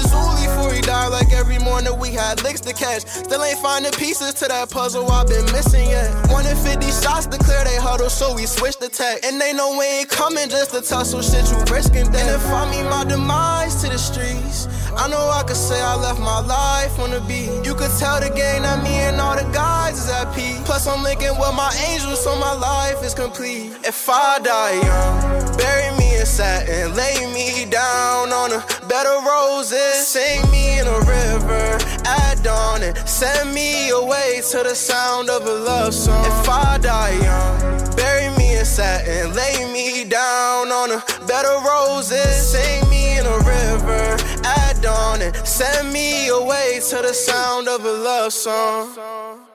Zuli died, like every morning we had licks to catch. Still ain't finding pieces to that puzzle I've been missing yet. One in 50 shots to clear they huddle, so we switched the tech. And they know we ain't coming just to tussle shit, you risking. And if I meet my demise to the streets, I know I could say I left my life on the beat. You could tell the game that me and all the guys is at peace. Plus, I'm linking with my angels, so my life is complete. If I die young, bury me in satin, lay me down on a bed of roses, sing me in a river at dawn, and send me away to the sound of a love song. If I die young, bury me in satin, lay me down on a bed of roses, sing me in a river at dawn, and send me away to the sound of a love song.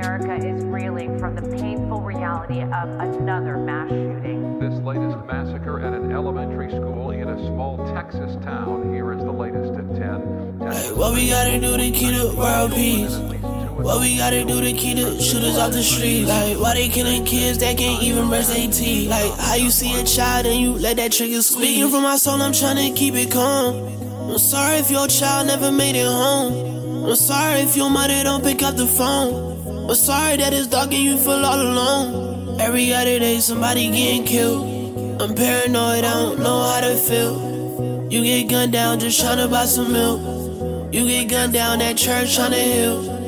America is reeling from the painful reality of another mass shooting. This latest massacre at an elementary school in a small Texas town. Here is the latest at 10. What we gotta do to keep the world peace? What we gotta do to keep the shooters off the streets? Like, why they killing kids that can't even brush their teeth? Like, how you see a child and you let that trigger squeak? Speaking from my soul, I'm trying to keep it calm. I'm sorry if your child never made it home. I'm sorry if your mother don't pick up the phone. I'm sorry that it's dark and you feel all alone. Every other day, somebody getting killed. I'm paranoid, I don't know how to feel. You get gunned down just trying to buy some milk. You get gunned down at church trying to heal.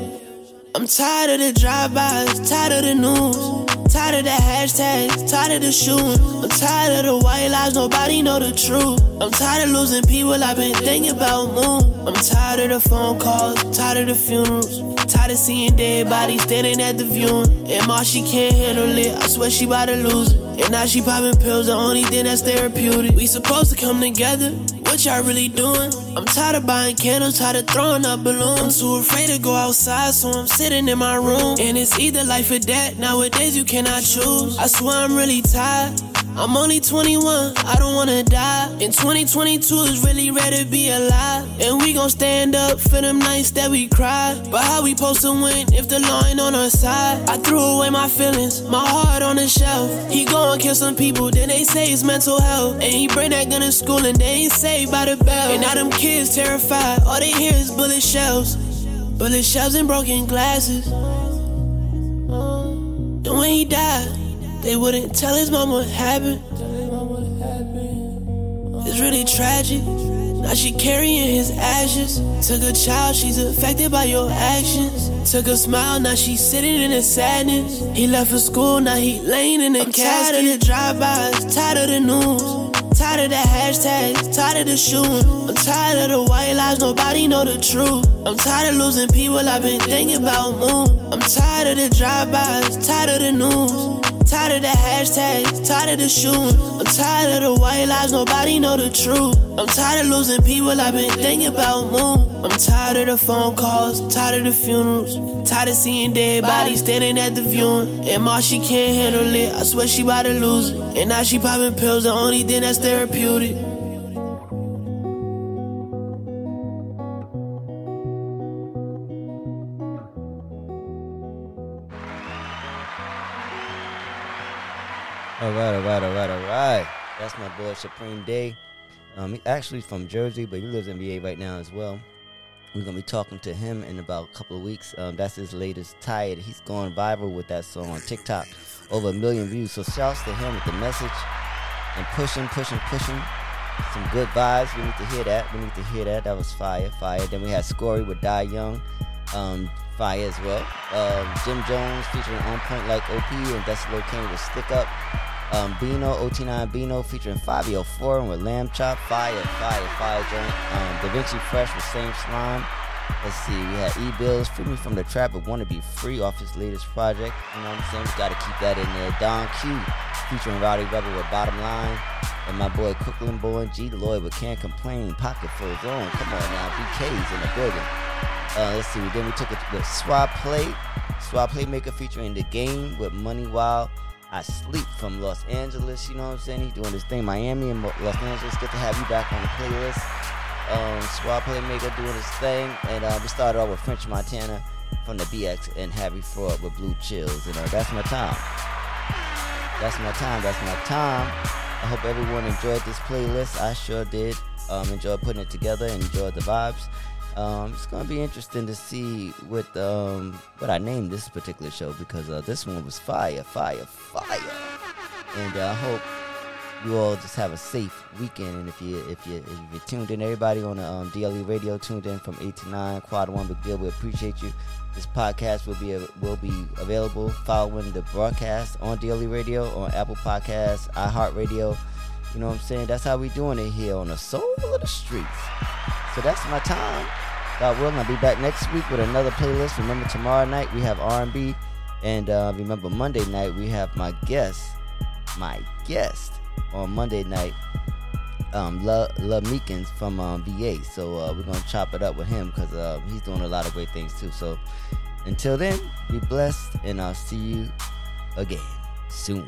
I'm tired of the drive-bys, tired of the news, tired of the hashtags, tired of the shooting. I'm tired of the white lies, nobody know the truth. I'm tired of losing people I've been thinking about moon. I'm tired of the phone calls, tired of the funerals, tired of seeing dead bodies standing at the viewing. And Ma, she can't handle it, I swear she about to lose it. And now she popping pills, the only thing that's therapeutic. We supposed to come together, what y'all really doing? I'm tired of buying candles, tired of throwing up balloons. I'm too afraid to go outside, so I'm sitting in my room. And it's either life or death, nowadays you cannot choose. I swear I'm really tired. I'm only 21, I don't wanna die. And 2022 is really ready to be alive. And we gon' stand up for them nights that we cry. But how we supposed to win if the law ain't on our side? I threw away my feelings, my heart on the shelf. He gon' kill some people, then they say it's mental health. And he bring that gun to school and they ain't saved by the bell. And now them kids terrified, all they hear is bullet shells. Bullet shells and broken glasses. And when he died, they wouldn't tell his mama what happened. It's really tragic. Now she carrying his ashes. Took a child, she's affected by your actions. Took a smile, now she's sitting in the sadness. He left for school, now he laying in the I'm casket. Tired of the drive-bys, tired of the news. Tired of the hashtags, tired of the shooting. I'm tired of the white lies, nobody know the truth. I'm tired of losing people, I've been thinking about moon. I'm tired of the drive-bys, tired of the news. Tired of the hashtags, tired of the shooting. I'm tired of the white lies, nobody know the truth. I'm tired of losing people, I've been thinking about moon. I'm tired of the phone calls, tired of the funerals. Tired of seeing dead bodies standing at the viewing. And Ma, she can't handle it, I swear she about to lose it. And now she popping pills, the only thing that's therapeutic. Right, all right, all right. That's my boy Supreme Day. Um, actually from Jersey, but he lives in VA right now as well. We're gonna be talking to him in about a couple of weeks. Um, that's his latest tired. He's going viral with that song on TikTok, over a million views. So shouts to him with the message and pushing, pushing, pushing. Some good vibes. We need to hear that. We need to hear that. That was fire, fire. Then we had Scory with Die Young, um, fire as well. Um, Jim Jones featuring On Point Like OP and Decibel Kane with Stick Up. Um, Bino, OT9 Bino featuring Fabio Foreign with Lamb Chop, Fire, Fire, Fire Joint. Um, Da Vinci Fresh with Same Slime. Let's see, we had E Bills, Free Me from the Trap, but Wanna Be Free off his latest project. You know what I'm saying? We gotta keep that in there. Don Q featuring Rowdy Rebel with Bottom Line. And my boy Crooklyn Boy G Lloyd with Can't Complain, Pocket Full of Zone. Come on now, BK's in the building. Uh, let's see, then we took the Swap Play. Swap Playmaker featuring The Game with Money While. I Sleep from Los Angeles, you know what I'm saying? He's doing this thing. Miami and Los Angeles. Good to have you back on the playlist. Um, Swap Playmaker doing his thing. And uh, we started off with French Montana from the BX and Harry Fraud with Blue Chills. And uh, that's my time. That's my time. That's my time. I hope everyone enjoyed this playlist. I sure did. Um, enjoyed putting it together and enjoyed the vibes. Um, it's gonna be interesting to see what um, what I named this particular show because uh, this one was fire, fire, fire, and uh, I hope you all just have a safe weekend. And if you if you if you tuned in, everybody on the um, DLE Radio tuned in from eight to nine, Quad One Big Deal, we appreciate you. This podcast will be will be available following the broadcast on DLE Radio on Apple Podcasts, iHeartRadio. You know what I'm saying? That's how we doing it here on the soul of the streets. So that's my time. God willing, I'll be back next week with another playlist. Remember, tomorrow night we have R&B, and uh, remember Monday night we have my guest, my guest on Monday night, um, La, La Meekins from um, VA. So uh, we're gonna chop it up with him because uh, he's doing a lot of great things too. So until then, be blessed, and I'll see you again soon.